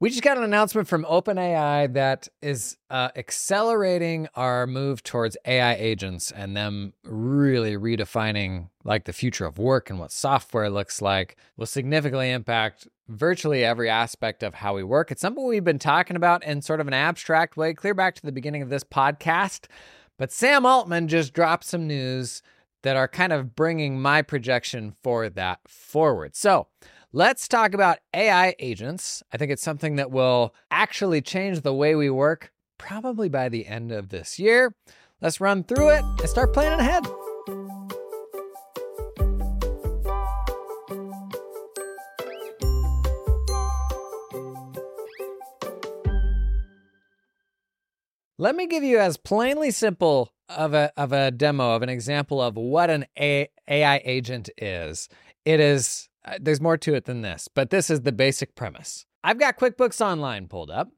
We just got an announcement from OpenAI that is uh, accelerating our move towards AI agents and them really redefining like the future of work and what software looks like will significantly impact virtually every aspect of how we work. It's something we've been talking about in sort of an abstract way, clear back to the beginning of this podcast. But Sam Altman just dropped some news that are kind of bringing my projection for that forward. So, Let's talk about AI agents. I think it's something that will actually change the way we work probably by the end of this year. Let's run through it and start planning ahead. Let me give you as plainly simple of a of a demo of an example of what an AI agent is. It is Uh, there's more to it than this, but this is the basic premise. I've got QuickBooks Online pulled up.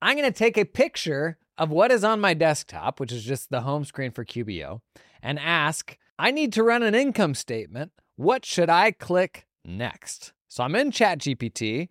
I'm going to take a picture of what is on my desktop, which is just the home screen for QBO, and ask, I need to run an income statement. What should I click next? So I'm in ChatGPT,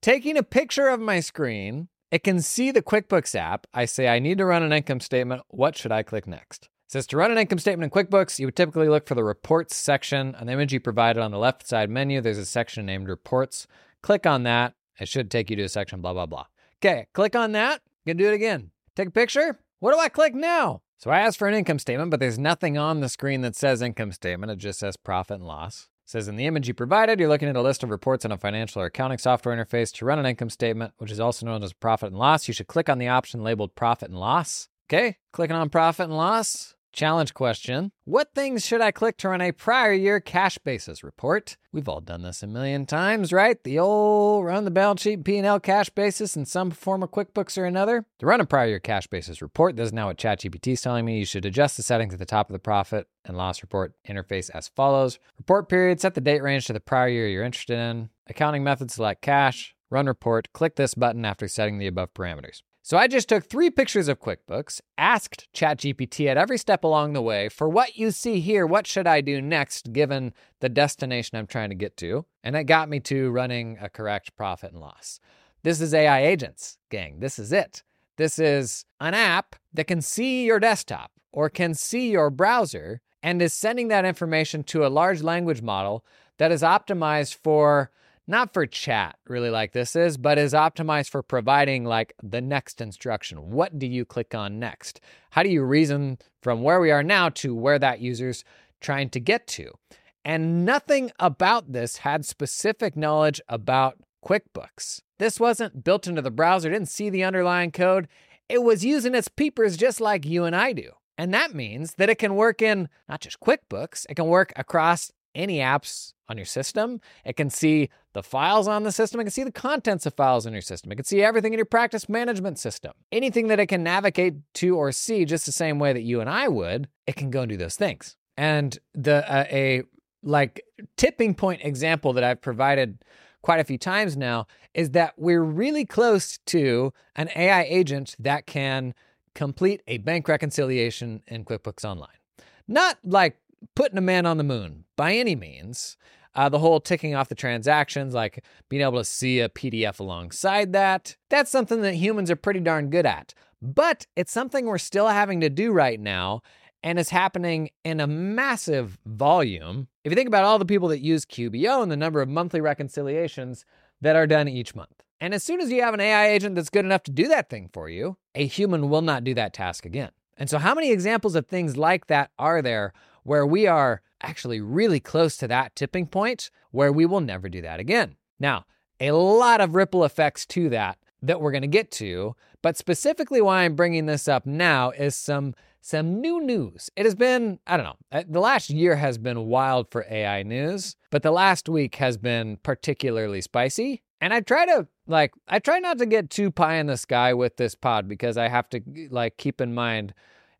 taking a picture of my screen. It can see the QuickBooks app. I say, I need to run an income statement. What should I click next? Says to run an income statement in QuickBooks, you would typically look for the reports section. On the image you provided on the left side menu, there's a section named reports. Click on that. It should take you to a section, blah, blah, blah. Okay, click on that. You can do it again. Take a picture. What do I click now? So I asked for an income statement, but there's nothing on the screen that says income statement. It just says profit and loss. It says in the image you provided, you're looking at a list of reports on a financial or accounting software interface. To run an income statement, which is also known as profit and loss, you should click on the option labeled profit and loss. Okay, clicking on profit and loss. Challenge question What things should I click to run a prior year cash basis report? We've all done this a million times, right? The old run the balance sheet P&L cash basis in some form of QuickBooks or another. To run a prior year cash basis report, this is now what ChatGPT is telling me. You should adjust the settings at the top of the profit and loss report interface as follows. Report period, set the date range to the prior year you're interested in. Accounting method, select cash. Run report, click this button after setting the above parameters. So I just took three pictures of QuickBooks, asked ChatGPT at every step along the way for what you see here, what should I do next given the destination I'm trying to get to? And it got me to running a correct profit and loss. This is AI agents, gang. This is it. This is an app that can see your desktop or can see your browser and is sending that information to a large language model that is optimized for not for chat, really, like this is, but is optimized for providing like the next instruction. What do you click on next? How do you reason from where we are now to where that user's trying to get to? And nothing about this had specific knowledge about QuickBooks. This wasn't built into the browser, didn't see the underlying code. It was using its peepers just like you and I do. And that means that it can work in not just QuickBooks, it can work across any apps on your system. It can see the files on the system. It can see the contents of files in your system. It can see everything in your practice management system. Anything that it can navigate to or see just the same way that you and I would, it can go and do those things. And the uh, a like tipping point example that I've provided quite a few times now is that we're really close to an AI agent that can complete a bank reconciliation in QuickBooks Online. Not like putting a man on the moon by any means. Uh, the whole ticking off the transactions, like being able to see a PDF alongside that, that's something that humans are pretty darn good at. But it's something we're still having to do right now and is happening in a massive volume. If you think about all the people that use QBO and the number of monthly reconciliations that are done each month. And as soon as you have an AI agent that's good enough to do that thing for you, a human will not do that task again. And so, how many examples of things like that are there where we are actually really close to that tipping point where we will never do that again. Now, a lot of ripple effects to that that we're going to get to, but specifically why I'm bringing this up now is some some new news. It has been, I don't know, uh, the last year has been wild for AI news, but the last week has been particularly spicy. And I try to like I try not to get too pie in the sky with this pod because I have to like keep in mind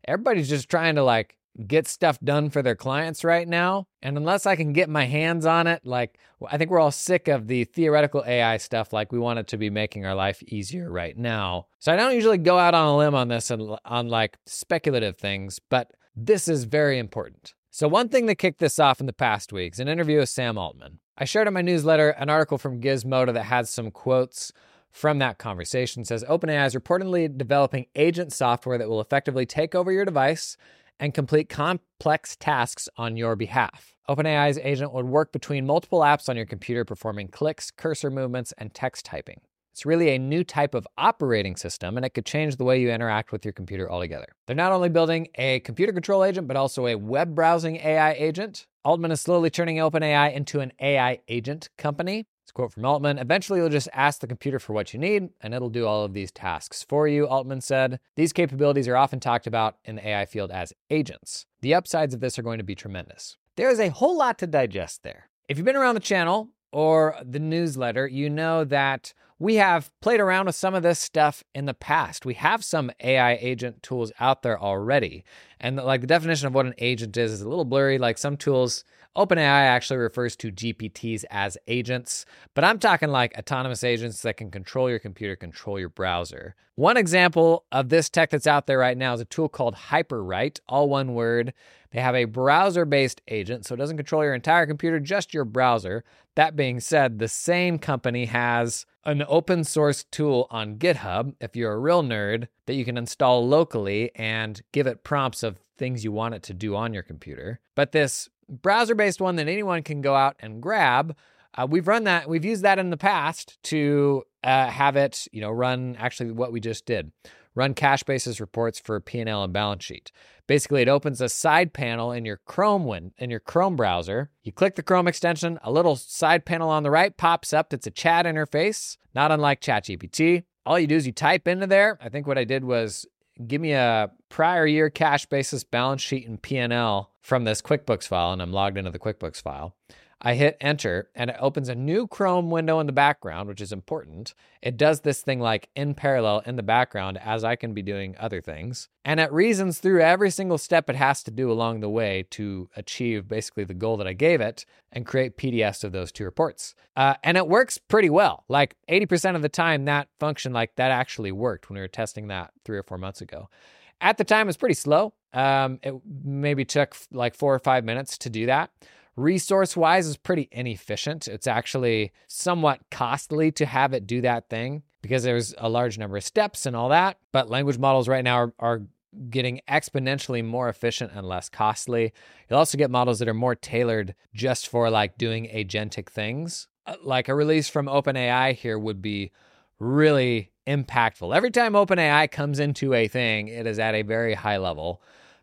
everybody's just trying to like get stuff done for their clients right now. And unless I can get my hands on it, like I think we're all sick of the theoretical AI stuff. Like we want it to be making our life easier right now. So I don't usually go out on a limb on this and on like speculative things, but this is very important. So, one thing that kicked this off in the past weeks, an interview with Sam Altman. I shared in my newsletter an article from Gizmodo that had some quotes from that conversation says OpenAI is reportedly developing agent software that will effectively take over your device and complete complex tasks on your behalf. OpenAI's agent would work between multiple apps on your computer, performing clicks, cursor movements, and text typing. It's really a new type of operating system, and it could change the way you interact with your computer altogether. They're not only building a computer control agent, but also a web browsing AI agent. Altman is slowly turning OpenAI into an AI agent company. It's quote from Altman Eventually, you'll just ask the computer for what you need, and it'll do all of these tasks for you, Altman said. These capabilities are often talked about in the AI field as agents. The upsides of this are going to be tremendous. There is a whole lot to digest there. If you've been around the channel or the newsletter, you know that we have played around with some of this stuff in the past. We have some AI agent tools out there already. And like the definition of what an agent is is a little blurry. Like some tools, OpenAI actually refers to GPTs as agents, but I'm talking like autonomous agents that can control your computer, control your browser. One example of this tech that's out there right now is a tool called HyperWrite, all one word. They have a browser based agent, so it doesn't control your entire computer, just your browser. That being said, the same company has an open source tool on GitHub, if you're a real nerd, that you can install locally and give it prompts of things you want it to do on your computer. But this browser based one that anyone can go out and grab, uh, we've run that, we've used that in the past to uh, have it, you know, run actually what we just did run cash basis reports for P&L and balance sheet. Basically, it opens a side panel in your Chrome win in your Chrome browser. You click the Chrome extension, a little side panel on the right pops up that's a chat interface, not unlike ChatGPT. All you do is you type into there. I think what I did was give me a prior year cash basis balance sheet and P&L from this QuickBooks file and I'm logged into the QuickBooks file. I hit enter and it opens a new Chrome window in the background, which is important. It does this thing like in parallel in the background as I can be doing other things. And it reasons through every single step it has to do along the way to achieve basically the goal that I gave it and create PDFs of those two reports. Uh, and it works pretty well. Like 80% of the time, that function, like that actually worked when we were testing that three or four months ago. At the time, it was pretty slow. Um, it maybe took like four or five minutes to do that. Resource wise, is pretty inefficient. It's actually somewhat costly to have it do that thing because there's a large number of steps and all that. But language models right now are, are getting exponentially more efficient and less costly. You'll also get models that are more tailored just for like doing agentic things. Uh, like a release from OpenAI here would be really impactful. Every time OpenAI comes into a thing, it is at a very high level.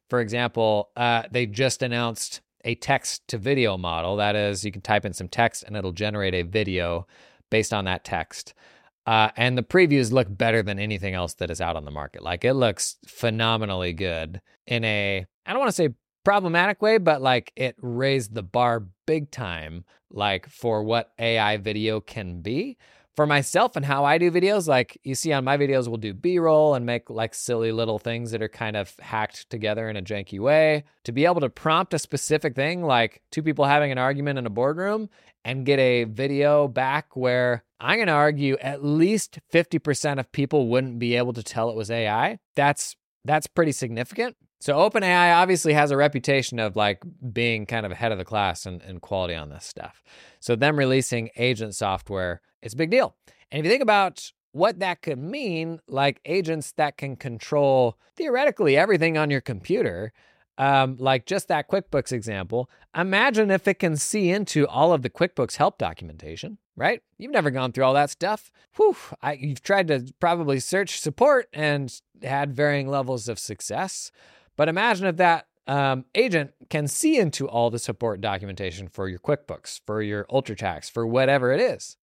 For example, uh, they just announced a text to video model. That is, you can type in some text and it'll generate a video based on that text. Uh, and the previews look better than anything else that is out on the market. Like it looks phenomenally good in a, I don't want to say problematic way, but like it raised the bar big time, like for what AI video can be for myself and how I do videos, like you see on my videos, we'll do B roll and make like silly little things that are kind of hacked together in a janky way. To be able to prompt a specific thing, like two people having an argument in a boardroom, and get a video back where I'm going to argue at least 50% of people wouldn't be able to tell it was AI. That's that's pretty significant. So OpenAI obviously has a reputation of like being kind of ahead of the class and, in quality on this stuff. So them releasing agent software it's a big deal. And if you think about what that could mean, like agents that can control theoretically everything on your computer, um, like just that QuickBooks example, imagine if it can see into all of the QuickBooks help documentation, right? You've never gone through all that stuff. Whew, I, you've tried to probably search support and had varying levels of success. But imagine if that um, agent can see into all the support documentation for your QuickBooks, for your UltraTax, for whatever it is.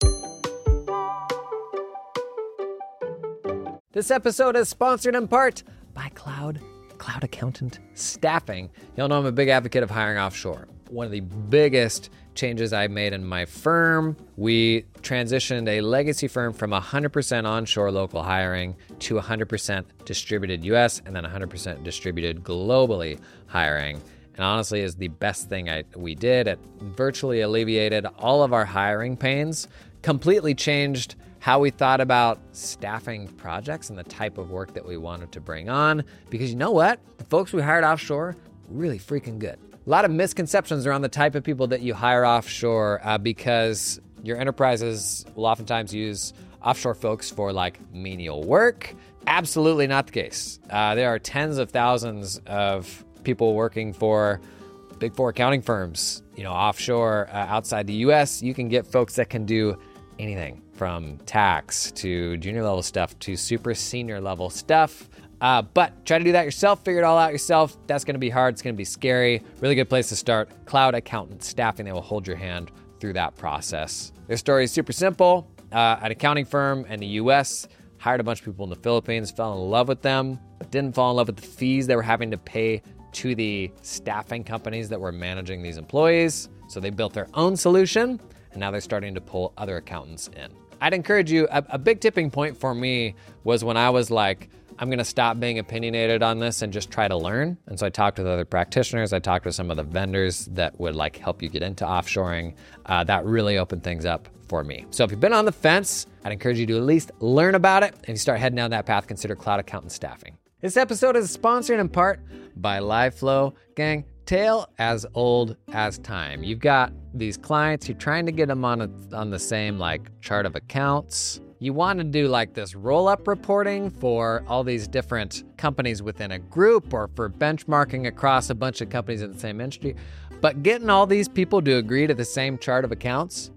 This episode is sponsored in part by Cloud, Cloud Accountant Staffing. Y'all know I'm a big advocate of hiring offshore. One of the biggest changes I made in my firm, we transitioned a legacy firm from 100% onshore local hiring to 100% distributed US and then 100% distributed globally hiring. And honestly, is the best thing I, we did. It virtually alleviated all of our hiring pains, completely changed how we thought about staffing projects and the type of work that we wanted to bring on. Because you know what? The folks we hired offshore, really freaking good. A lot of misconceptions around the type of people that you hire offshore uh, because your enterprises will oftentimes use offshore folks for like menial work. Absolutely not the case. Uh, there are tens of thousands of people working for big four accounting firms, you know, offshore uh, outside the US. You can get folks that can do anything from tax to junior level stuff to super senior level stuff. Uh, but try to do that yourself, figure it all out yourself. That's going to be hard. It's going to be scary. Really good place to start. Cloud accountant staffing, they will hold your hand through that process. Their story is super simple. Uh, an accounting firm in the US hired a bunch of people in the Philippines, fell in love with them, but didn't fall in love with the fees they were having to pay to the staffing companies that were managing these employees. So they built their own solution, and now they're starting to pull other accountants in. I'd encourage you, a, a big tipping point for me was when I was like, I'm going to stop being opinionated on this and just try to learn. And so I talked with other practitioners. I talked with some of the vendors that would like help you get into offshoring. Uh, that really opened things up for me. So if you've been on the fence, I'd encourage you to at least learn about it. And if you start heading down that path, consider cloud accountant staffing. This episode is sponsored in part by LiveFlow. Gang, tale as old as time. You've got these clients, you're trying to get them on a, on the same like chart of accounts you want to do like this roll up reporting for all these different companies within a group or for benchmarking across a bunch of companies in the same industry. But getting all these people to agree to the same chart of accounts,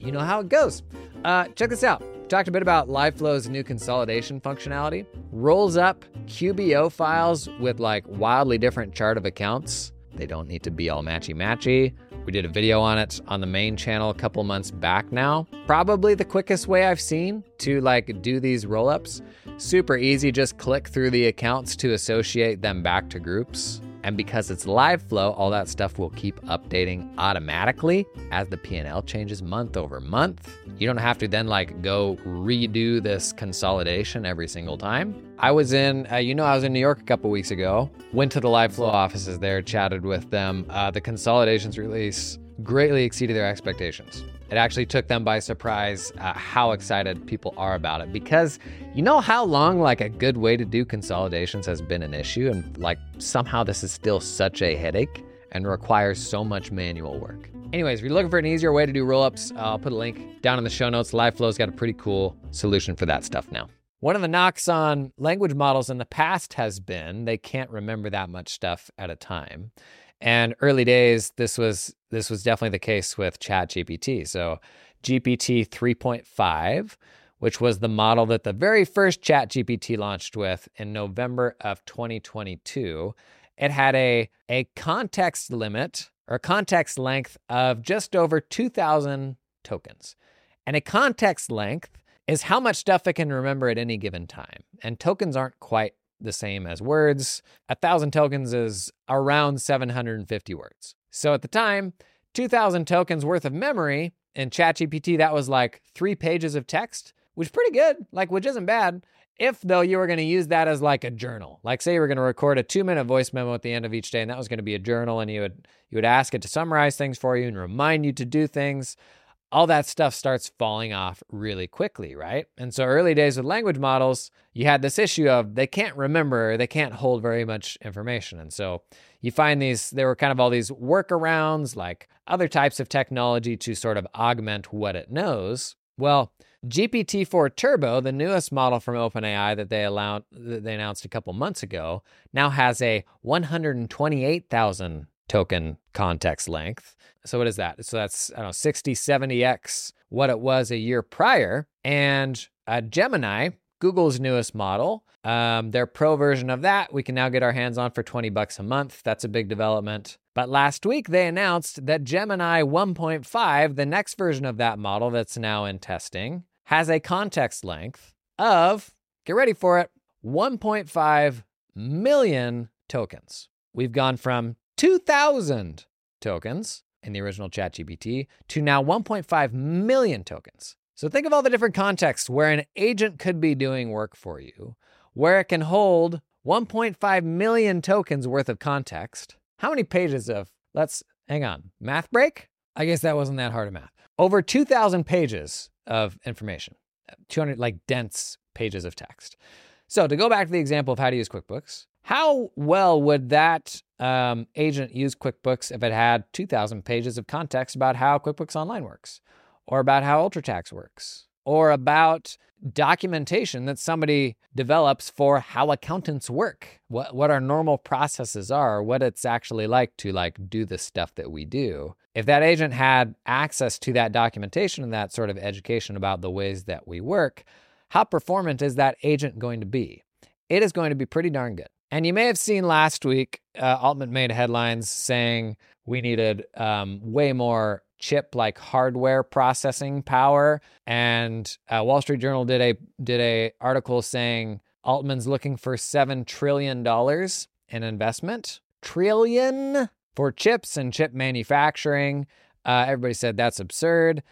you know how it goes. Uh, check this out. Talked a bit about LiveFlow's new consolidation functionality. Rolls up QBO files with like wildly different chart of accounts. They don't need to be all matchy matchy. We did a video on it on the main channel a couple months back now. Probably the quickest way I've seen to like do these roll-ups. Super easy, just click through the accounts to associate them back to groups. And because it's LiveFlow, all that stuff will keep updating automatically as the P&L changes month over month. You don't have to then like go redo this consolidation every single time. I was in, uh, you know, I was in New York a couple weeks ago. Went to the LiveFlow offices there, chatted with them. Uh, the consolidations release greatly exceeded their expectations. It actually took them by surprise uh, how excited people are about it because you know how long like a good way to do consolidations has been an issue and like somehow this is still such a headache and requires so much manual work. Anyways, if you're looking for an easier way to do rollups, uh, I'll put a link down in the show notes. LiveFlow's got a pretty cool solution for that stuff now. One of the knocks on language models in the past has been they can't remember that much stuff at a time. And early days, this was this was definitely the case with ChatGPT. So GPT 3.5, which was the model that the very first ChatGPT launched with in November of 2022, it had a, a context limit or context length of just over 2,000 tokens. And a context length is how much stuff it can remember at any given time. And tokens aren't quite the same as words. A thousand tokens is around 750 words. So at the time, 2,000 tokens worth of memory in ChatGPT, that was like three pages of text, which is pretty good, like which isn't bad. If though you were going to use that as like a journal, like say you were going to record a two minute voice memo at the end of each day, and that was going to be a journal, and you would you would ask it to summarize things for you and remind you to do things all that stuff starts falling off really quickly, right? And so early days with language models, you had this issue of they can't remember, they can't hold very much information. And so you find these, there were kind of all these workarounds, like other types of technology to sort of augment what it knows. Well, GPT-4 Turbo, the newest model from OpenAI that they allowed, that they announced a couple months ago, now has a 128,000 token context length. So what is that? So that's I don't know 60 70x what it was a year prior. And uh, Gemini, Google's newest model, um, their pro version of that we can now get our hands on for 20 bucks a month. That's a big development. But last week they announced that Gemini 1.5, the next version of that model that's now in testing, has a context length of get ready for it 1.5 million tokens. We've gone from 2,000 tokens in the original ChatGPT to now 1.5 million tokens. So think of all the different contexts where an agent could be doing work for you, where it can hold 1.5 million tokens worth of context. How many pages of, let's hang on, math break? I guess that wasn't that hard of math. Over 2,000 pages of information, 200 like dense pages of text. So to go back to the example of how to use QuickBooks, how well would that um, agent use QuickBooks if it had 2,000 pages of context about how QuickBooks Online works? or about how UltraTax works, or about documentation that somebody develops for how accountants work, what, what our normal processes are, what it's actually like to like do the stuff that we do. If that agent had access to that documentation and that sort of education about the ways that we work, how performant is that agent going to be? It is going to be pretty darn good. And you may have seen last week, uh, Altman made headlines saying we needed um, way more chip like hardware processing power. And uh, Wall Street Journal did a did a article saying Altman's looking for seven trillion dollars in investment. Trillion for chips and chip manufacturing. Uh, everybody said that's absurd.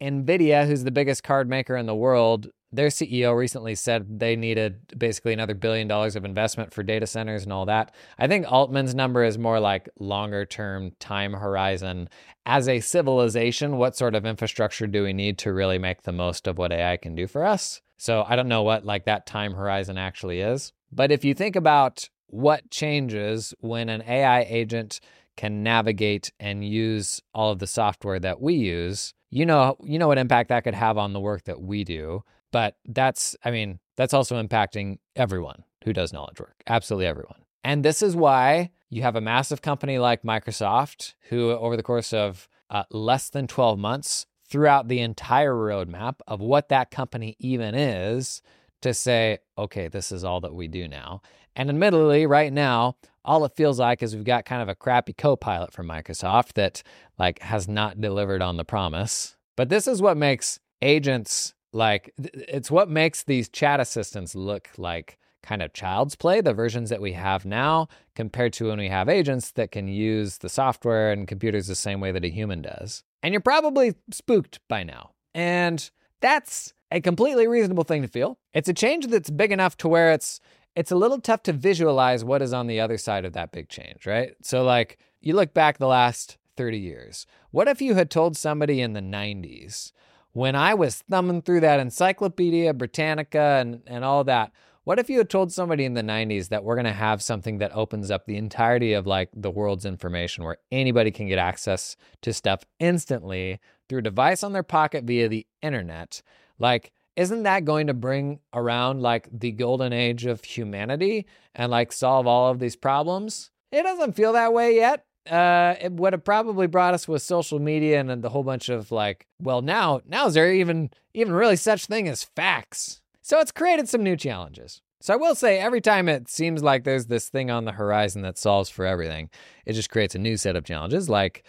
Nvidia, who's the biggest card maker in the world, their CEO recently said they needed basically another billion dollars of investment for data centers and all that. I think Altman's number is more like longer term time horizon. As a civilization, what sort of infrastructure do we need to really make the most of what AI can do for us? So I don't know what like that time horizon actually is. But if you think about what changes when an AI agent can navigate and use all of the software that we use, you know you know what impact that could have on the work that we do. But that's, I mean, that's also impacting everyone who does knowledge work, absolutely everyone. And this is why you have a massive company like Microsoft, who over the course of uh, less than 12 months, throughout the entire roadmap of what that company even is, to say, okay, this is all that we do now. And admittedly, right now, all it feels like is we've got kind of a crappy co-pilot from Microsoft that like has not delivered on the promise. But this is what makes agents like it's what makes these chat assistants look like kind of child's play the versions that we have now compared to when we have agents that can use the software and computers the same way that a human does. And you're probably spooked by now. And that's a completely reasonable thing to feel. It's a change that's big enough to where it's it's a little tough to visualize what is on the other side of that big change right? So like you look back the last 30 years. What if you had told somebody in the 90s when I was thumbing through that Encyclopedia Britannica and, and all that, what if you had told somebody in the 90s that we're going to have something that opens up the entirety of like the world's information where anybody can get access to stuff instantly through a device on their pocket via the internet? Like, isn't that going to bring around like the golden age of humanity and like solve all of these problems? It doesn't feel that way yet uh, it would have probably brought us with social media and the whole bunch of like, well, now, now is there even even really such thing as facts? So it's created some new challenges. So I will say, every time it seems like there's this thing on the horizon that solves for everything, it just creates a new set of challenges, like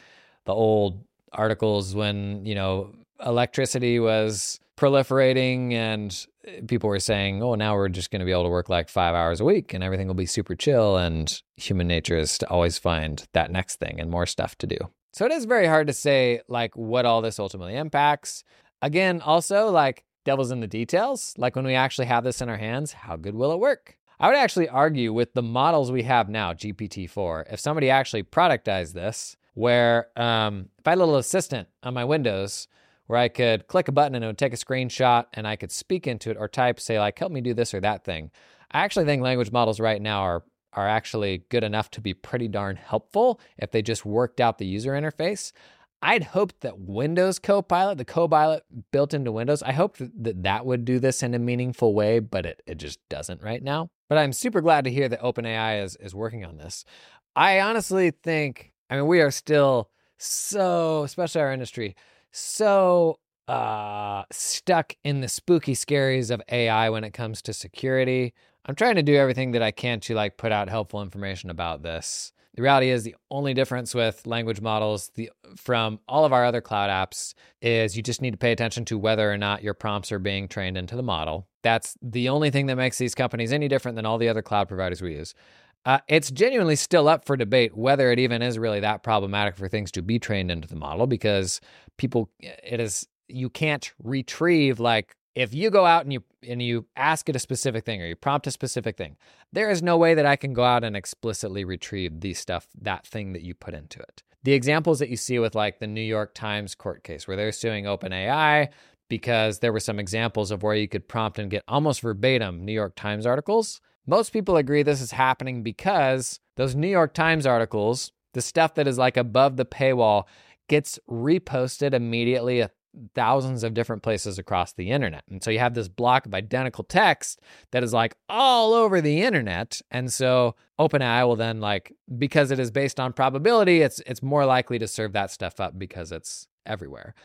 the old articles when you know electricity was proliferating and people were saying, oh, now we're just going to be able to work like five hours a week and everything will be super chill. And human nature is to always find that next thing and more stuff to do. So it is very hard to say like what all this ultimately impacts. Again, also like devil's in the details. Like when we actually have this in our hands, how good will it work? I would actually argue with the models we have now, GPT 4, if somebody actually productized this, where um, if I had a little assistant on my Windows where I could click a button and it would take a screenshot and I could speak into it or type, say, like, help me do this or that thing. I actually think language models right now are are actually good enough to be pretty darn helpful if they just worked out the user interface. I'd hoped that Windows Copilot, the Copilot built into Windows, I hoped that that would do this in a meaningful way, but it, it just doesn't right now. But I'm super glad to hear that OpenAI is, is working on this. I honestly think, I mean, we are still so, especially our industry, so uh, stuck in the spooky scaries of AI when it comes to security. I'm trying to do everything that I can to like put out helpful information about this. The reality is the only difference with language models the, from all of our other cloud apps is you just need to pay attention to whether or not your prompts are being trained into the model. That's the only thing that makes these companies any different than all the other cloud providers we use. Uh, it's genuinely still up for debate whether it even is really that problematic for things to be trained into the model because people, it is, you can't retrieve like if you go out and you and you ask it a specific thing or you prompt a specific thing there is no way that i can go out and explicitly retrieve the stuff that thing that you put into it. The examples that you see with like the new york times court case where they're suing openai because there were some examples of where you could prompt and get almost verbatim new york times articles most people agree this is happening because those New York Times articles, the stuff that is like above the paywall, gets reposted immediately a thousands of different places across the internet. And so you have this block of identical text that is like all over the internet. And so OpenAI will then like because it is based on probability, it's it's more likely to serve that stuff up because it's everywhere.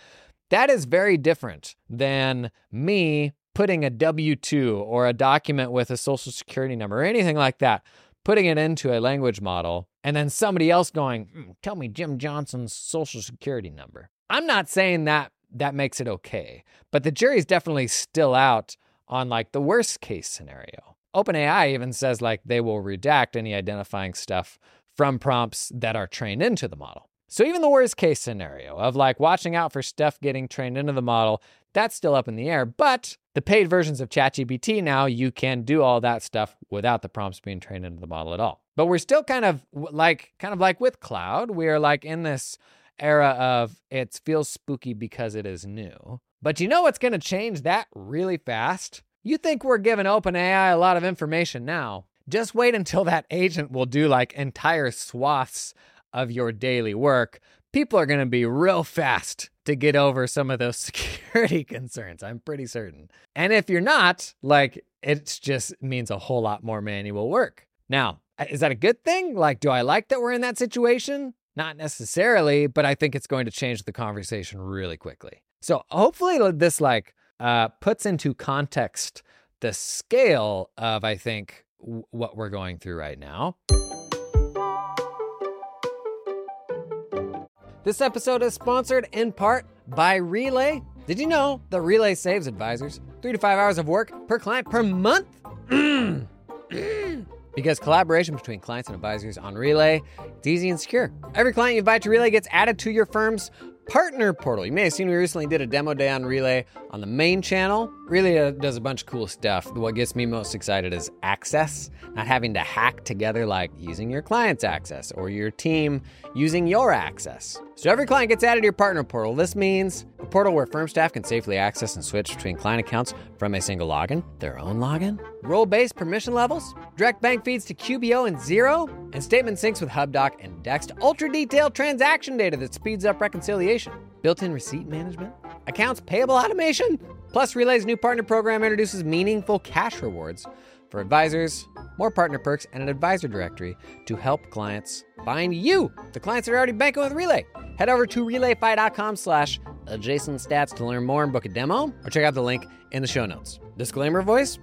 That is very different than me putting a W 2 or a document with a social security number or anything like that, putting it into a language model, and then somebody else going, mm, Tell me Jim Johnson's social security number. I'm not saying that that makes it okay, but the jury's definitely still out on like the worst case scenario. OpenAI even says like they will redact any identifying stuff from prompts that are trained into the model. So even the worst case scenario of like watching out for stuff getting trained into the model, that's still up in the air. But the paid versions of ChatGPT now, you can do all that stuff without the prompts being trained into the model at all. But we're still kind of like kind of like with cloud, we're like in this era of it feels spooky because it is new. But you know what's going to change that really fast? You think we're giving OpenAI a lot of information now. Just wait until that agent will do like entire swaths of your daily work, people are going to be real fast to get over some of those security concerns. I'm pretty certain. And if you're not, like, it just means a whole lot more manual work. Now, is that a good thing? Like, do I like that we're in that situation? Not necessarily, but I think it's going to change the conversation really quickly. So hopefully this like uh, puts into context the scale of I think w- what we're going through right now. This episode is sponsored in part by Relay. Did you know that Relay saves advisors three to five hours of work per client per month? because collaboration between clients and advisors on Relay is easy and secure. Every client you invite to Relay gets added to your firm's partner portal. You may have seen we recently did a demo day on Relay on the main channel. Relay uh, does a bunch of cool stuff. What gets me most excited is access, not having to hack together like using your client's access or your team using your access. So every client gets added to your partner portal. This means a portal where firm staff can safely access and switch between client accounts from a single login, their own login, role based permission levels, direct bank feeds to QBO and Xero, and statement syncs with HubDoc and Dext to ultra detailed transaction data that speeds up reconciliation, built in receipt management, accounts payable automation. Plus, Relay's new partner program introduces meaningful cash rewards for advisors, more partner perks, and an advisor directory to help clients find you, the clients that are already banking with Relay. Head over to relayfi.com slash adjacent stats to learn more and book a demo, or check out the link in the show notes. Disclaimer voice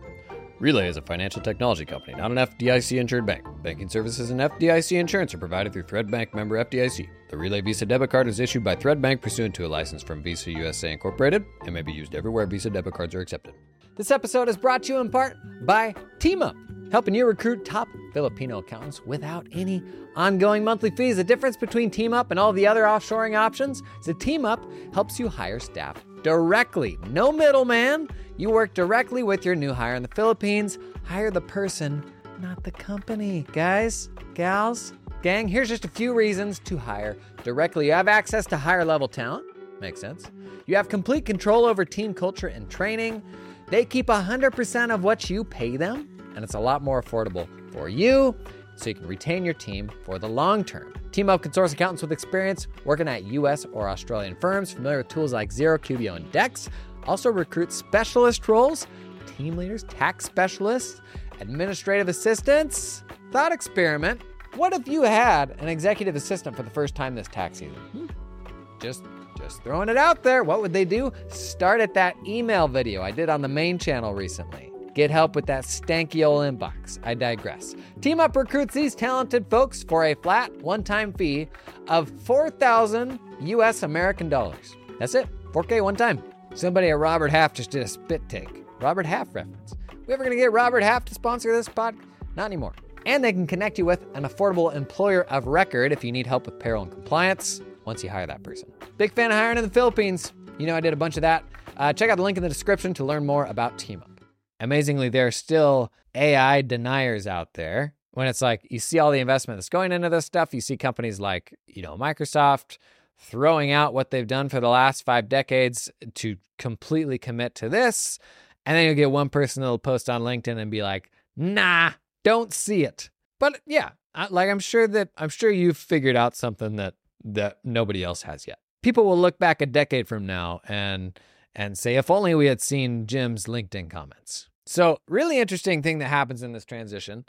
Relay is a financial technology company, not an FDIC insured bank. Banking services and FDIC insurance are provided through Thread Bank member FDIC. The Relay Visa debit card is issued by Thread Bank pursuant to a license from Visa USA Incorporated and may be used everywhere Visa debit cards are accepted. This episode is brought to you in part by TeamUp helping you recruit top Filipino accountants without any ongoing monthly fees. The difference between TeamUp and all the other offshoring options is that TeamUp helps you hire staff directly. No middleman. You work directly with your new hire in the Philippines. Hire the person, not the company. Guys, gals, gang, here's just a few reasons to hire directly. You have access to higher level talent. Makes sense. You have complete control over team culture and training. They keep 100% of what you pay them and it's a lot more affordable for you so you can retain your team for the long term. Team up can source accountants with experience working at US or Australian firms, familiar with tools like Xero, QBO, and Dext. Also recruit specialist roles, team leaders, tax specialists, administrative assistants. Thought experiment. What if you had an executive assistant for the first time this tax season? Hmm. Just just throwing it out there. What would they do? Start at that email video I did on the main channel recently. Get help with that stanky old inbox. I digress. Team Up recruits these talented folks for a flat one time fee of 4,000 US American dollars. That's it, 4K one time. Somebody at Robert Half just did a spit take. Robert Half reference. We ever gonna get Robert Half to sponsor this pod? Not anymore. And they can connect you with an affordable employer of record if you need help with payroll and compliance once you hire that person. Big fan of hiring in the Philippines. You know, I did a bunch of that. Uh, check out the link in the description to learn more about Team Up amazingly, there are still AI deniers out there. When it's like you see all the investment that's going into this stuff, you see companies like, you know, Microsoft throwing out what they've done for the last five decades to completely commit to this. And then you'll get one person that'll post on LinkedIn and be like, nah, don't see it. But yeah, like I'm sure that I'm sure you've figured out something that that nobody else has yet. people will look back a decade from now and and say, if only we had seen Jim's LinkedIn comments. So, really interesting thing that happens in this transition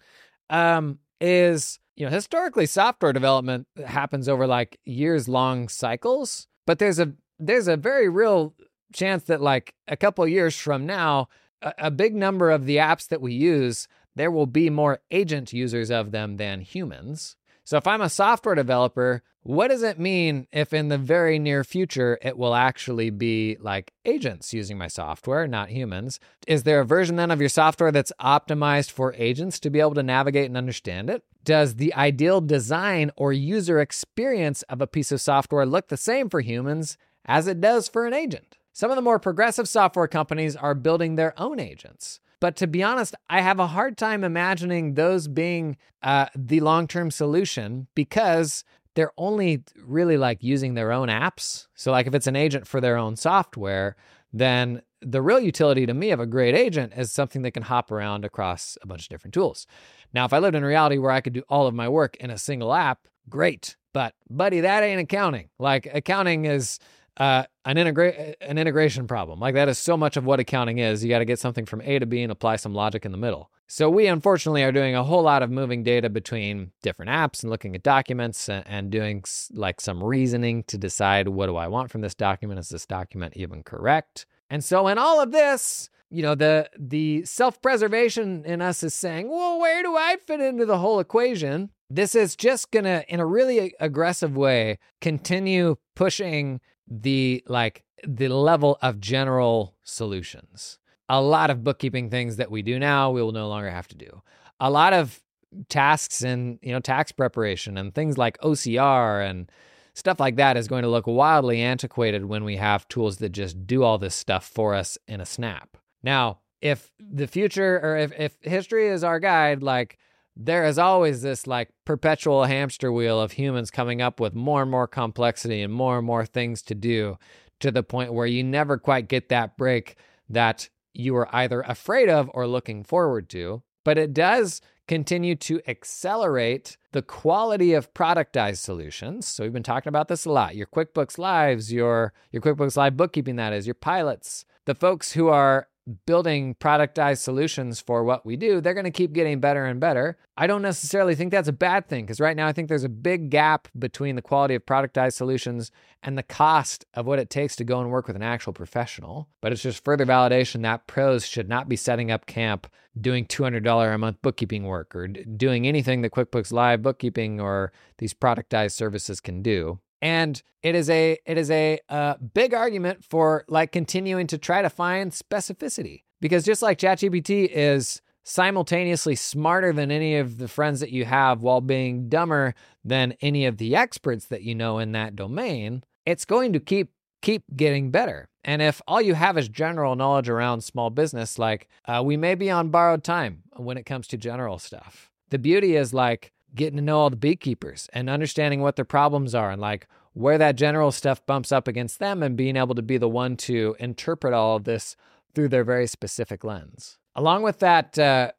um, is, you know, historically software development happens over like years long cycles, but there's a there's a very real chance that like a couple years from now, a, a big number of the apps that we use, there will be more agent users of them than humans. So if I'm a software developer, what does it mean if in the very near future it will actually be like agents using my software, not humans? Is there a version then of your software that's optimized for agents to be able to navigate and understand it? Does the ideal design or user experience of a piece of software look the same for humans as it does for an agent? Some of the more progressive software companies are building their own agents. But to be honest, I have a hard time imagining those being uh, the long term solution because they're only really like using their own apps. So, like if it's an agent for their own software, then the real utility to me of a great agent is something that can hop around across a bunch of different tools. Now, if I lived in reality where I could do all of my work in a single app, great. But, buddy, that ain't accounting. Like, accounting is uh, an integrate an integration problem. Like that is so much of what accounting is. You got to get something from A to B and apply some logic in the middle. So we unfortunately are doing a whole lot of moving data between different apps and looking at documents and, doing like some reasoning to decide what do I want from this document? Is this document even correct? And so in all of this, you know, the the self-preservation in us is saying, well, where do I fit into the whole equation? This is just gonna, in a really aggressive way, continue pushing the like the level of general solutions. A lot of bookkeeping things that we do now, we will no longer have to do. A lot of tasks in, you know, tax preparation and things like OCR and stuff like that is going to look wildly antiquated when we have tools that just do all this stuff for us in a snap. Now, if the future or if, if history is our guide, like there is always this like perpetual hamster wheel of humans coming up with more and more complexity and more and more things to do to the point where you never quite get that break that you were either afraid of or looking forward to. But it does continue to accelerate the quality of productized solutions. So we've been talking about this a lot. Your QuickBooks Lives, your your QuickBooks Live bookkeeping that is, your pilots, the folks who are building productized solutions for what we do, they're going to keep getting better and better. I don't necessarily think that's a bad thing because right now I think there's a big gap between the quality of productized solutions and the cost of what it takes to go and work with an actual professional. But it's just further validation that pros should not be setting up camp doing $200 a month bookkeeping work or doing anything that QuickBooks Live bookkeeping or these productized services can do and it is a it is a uh, big argument for like continuing to try to find specificity because just like ChatGPT is simultaneously smarter than any of the friends that you have while being dumber than any of the experts that you know in that domain, it's going to keep keep getting better. And if all you have is general knowledge around small business, like uh, we may be on borrowed time when it comes to general stuff. The beauty is like getting to know all the beekeepers and understanding what their problems are and like where that general stuff bumps up against them and being able to be the one to interpret all of this through their very specific lens. Along with that, uh,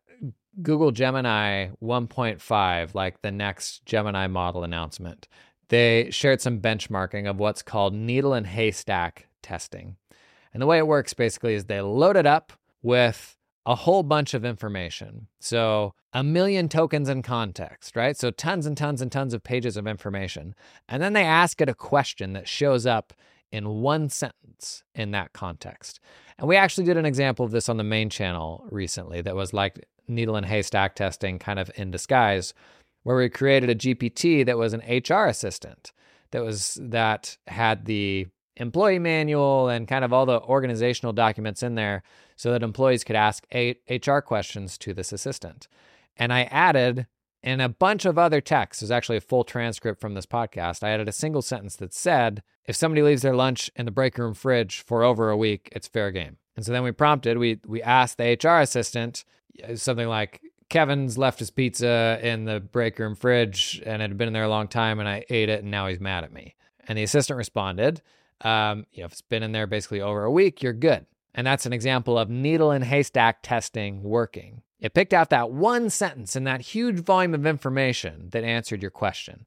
Google Gemini 1.5, like the next Gemini model announcement, they shared some benchmarking of what's called needle and haystack testing. And the way it works basically is they load it up with a whole bunch of information. So, a million tokens in context, right? So, tons and tons and tons of pages of information. And then they ask it a question that shows up in one sentence in that context. And we actually did an example of this on the main channel recently that was like needle and haystack testing kind of in disguise, where we created a GPT that was an HR assistant that was that had the employee manual and kind of all the organizational documents in there so that employees could ask HR questions to this assistant. And I added in a bunch of other texts, there's actually a full transcript from this podcast. I added a single sentence that said, if somebody leaves their lunch in the break room fridge for over a week, it's fair game. And so then we prompted, we we asked the HR assistant uh, something like, Kevin's left his pizza in the break room fridge and it had been in there a long time and I ate it and now he's mad at me. And the assistant responded, um, you know, if it's been in there basically over a week, you're good. And that's an example of needle and haystack testing working. It picked out that one sentence in that huge volume of information that answered your question.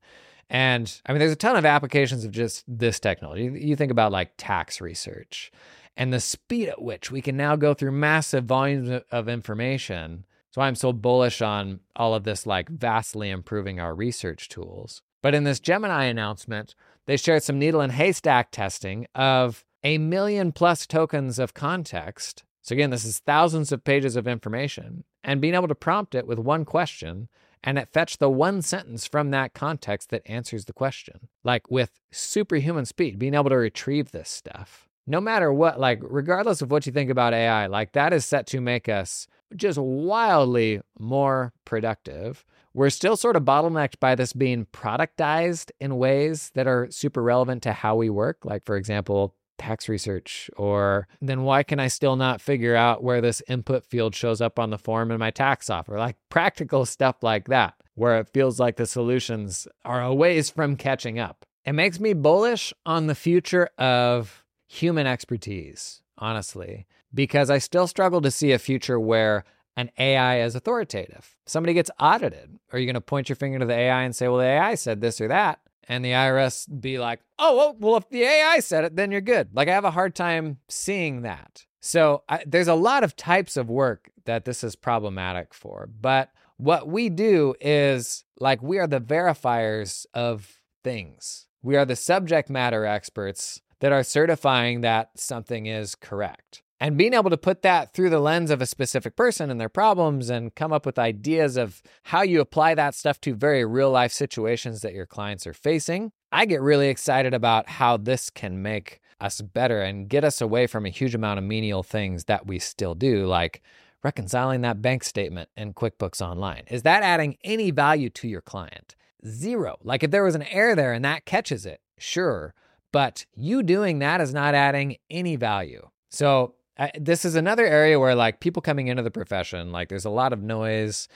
And I mean, there's a ton of applications of just this technology. You think about like tax research and the speed at which we can now go through massive volumes of information. That's why I'm so bullish on all of this, like vastly improving our research tools. But in this Gemini announcement, they shared some needle and haystack testing of a million plus tokens of context. So, again, this is thousands of pages of information, and being able to prompt it with one question and it fetched the one sentence from that context that answers the question, like with superhuman speed, being able to retrieve this stuff. No matter what, like, regardless of what you think about AI, like, that is set to make us just wildly more productive. We're still sort of bottlenecked by this being productized in ways that are super relevant to how we work. Like, for example, tax research or then why can I still not figure out where this input field shows up on the form in my tax offer? Like practical stuff like that, where it feels like the solutions are a ways from catching up. It makes me bullish on the future of human expertise, honestly, because I still struggle to see a future where an AI is authoritative. Somebody gets audited. Are you going to point your finger to the AI and say, well, the AI said this or that? and the IRS be like, oh, well, well, if the AI said it, then you're good. Like, I have a hard time seeing that. So, I, there's a lot of types of work that this is problematic for. But what we do is like, we are the verifiers of things, we are the subject matter experts that are certifying that something is correct. And being able to put that through the lens of a specific person and their problems and come up with ideas of how you apply that stuff to very real life situations that your clients are facing, I get really excited about how this can make us better and get us away from a huge amount of menial things that we still do, like reconciling that bank statement in QuickBooks Online. Is that adding any value to your client? Zero. Like if there was an error there and that catches it, sure. But you doing that is not adding any value. So I, this is another area where like people coming into the profession, like there's a lot of noise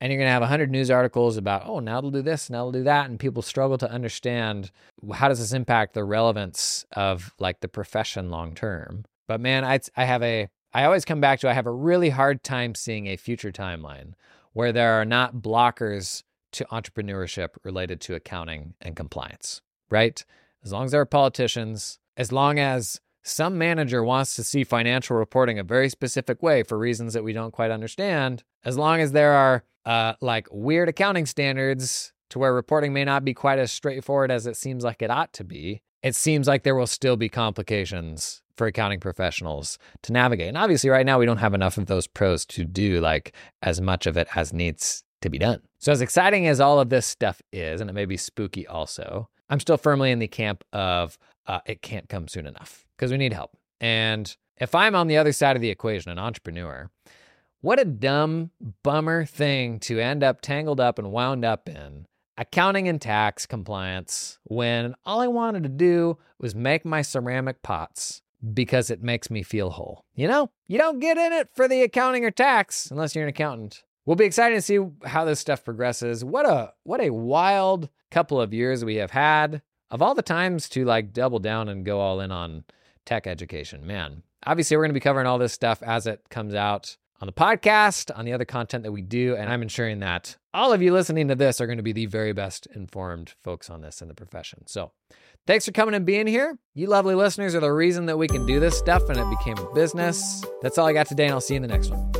and you're going to have 100 news articles about oh now they'll do this now they'll do that and people struggle to understand how does this impact the relevance of like the profession long term. But man i i have a i always come back to i have a really hard time seeing a future timeline where there are not blockers to entrepreneurship related to accounting and compliance right? As long as there are politicians as long as some manager wants to see financial reporting a very specific way for reasons that we don't quite understand, as long as there are uh, like weird accounting standards to where reporting may not be quite as straightforward as it seems like it ought to be, it seems like there will still be complications for accounting professionals to navigate. And obviously, right now, we don't have enough of those pros to do like as much of it as needs to be done. So, as exciting as all of this stuff is, and it may be spooky also, I'm still firmly in the camp of uh, it can't come soon enough because we need help. And if I'm on the other side of the equation, an entrepreneur, what a dumb bummer thing to end up tangled up and wound up in accounting and tax compliance when all I wanted to do was make my ceramic pots because it makes me feel whole. You know, you don't get in it for the accounting or tax unless you're an accountant. We'll be excited to see how this stuff progresses. What a what a wild couple of years we have had. Of all the times to like double down and go all in on tech education. Man, obviously, we're going to be covering all this stuff as it comes out on the podcast, on the other content that we do. And I'm ensuring that all of you listening to this are going to be the very best informed folks on this in the profession. So thanks for coming and being here. You lovely listeners are the reason that we can do this stuff and it became a business. That's all I got today, and I'll see you in the next one.